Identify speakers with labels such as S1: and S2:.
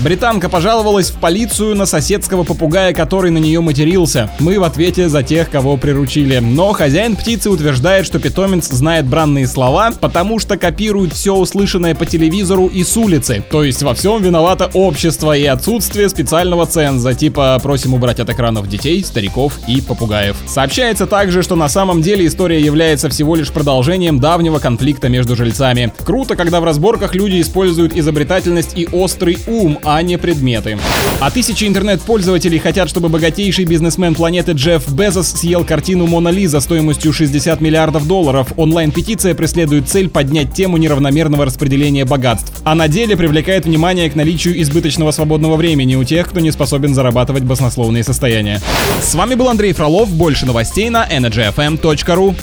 S1: Британка пожаловалась в полицию на соседского попугая, который на нее матерился. Мы в ответе за тех, кого приручили. Но хозяин птицы утверждает, что питомец знает бранные слова, потому что копирует все услышанное по телевизору и с улицы. То есть во всем виновато общество и отсутствие специального ценза, типа просим убрать от экранов детей, стариков и попугаев. Сообщается также, что на самом деле история является всего лишь продолжением давнего конфликта между жильцами. Круто, когда в разборках люди используют изобретательность и острый ум, а не предметы. А тысячи интернет-пользователей хотят, чтобы богатейший бизнесмен планеты Джефф Безос съел картину Мона Лиза стоимостью 60 миллиардов долларов. Онлайн-петиция преследует цель поднять тему неравномерного распределения богатств. А на деле привлекает внимание к наличию избыточного свободного времени у тех, кто не способен зарабатывать баснословные состояния. С вами был Андрей Фролов. Больше новостей на energyfm.ru.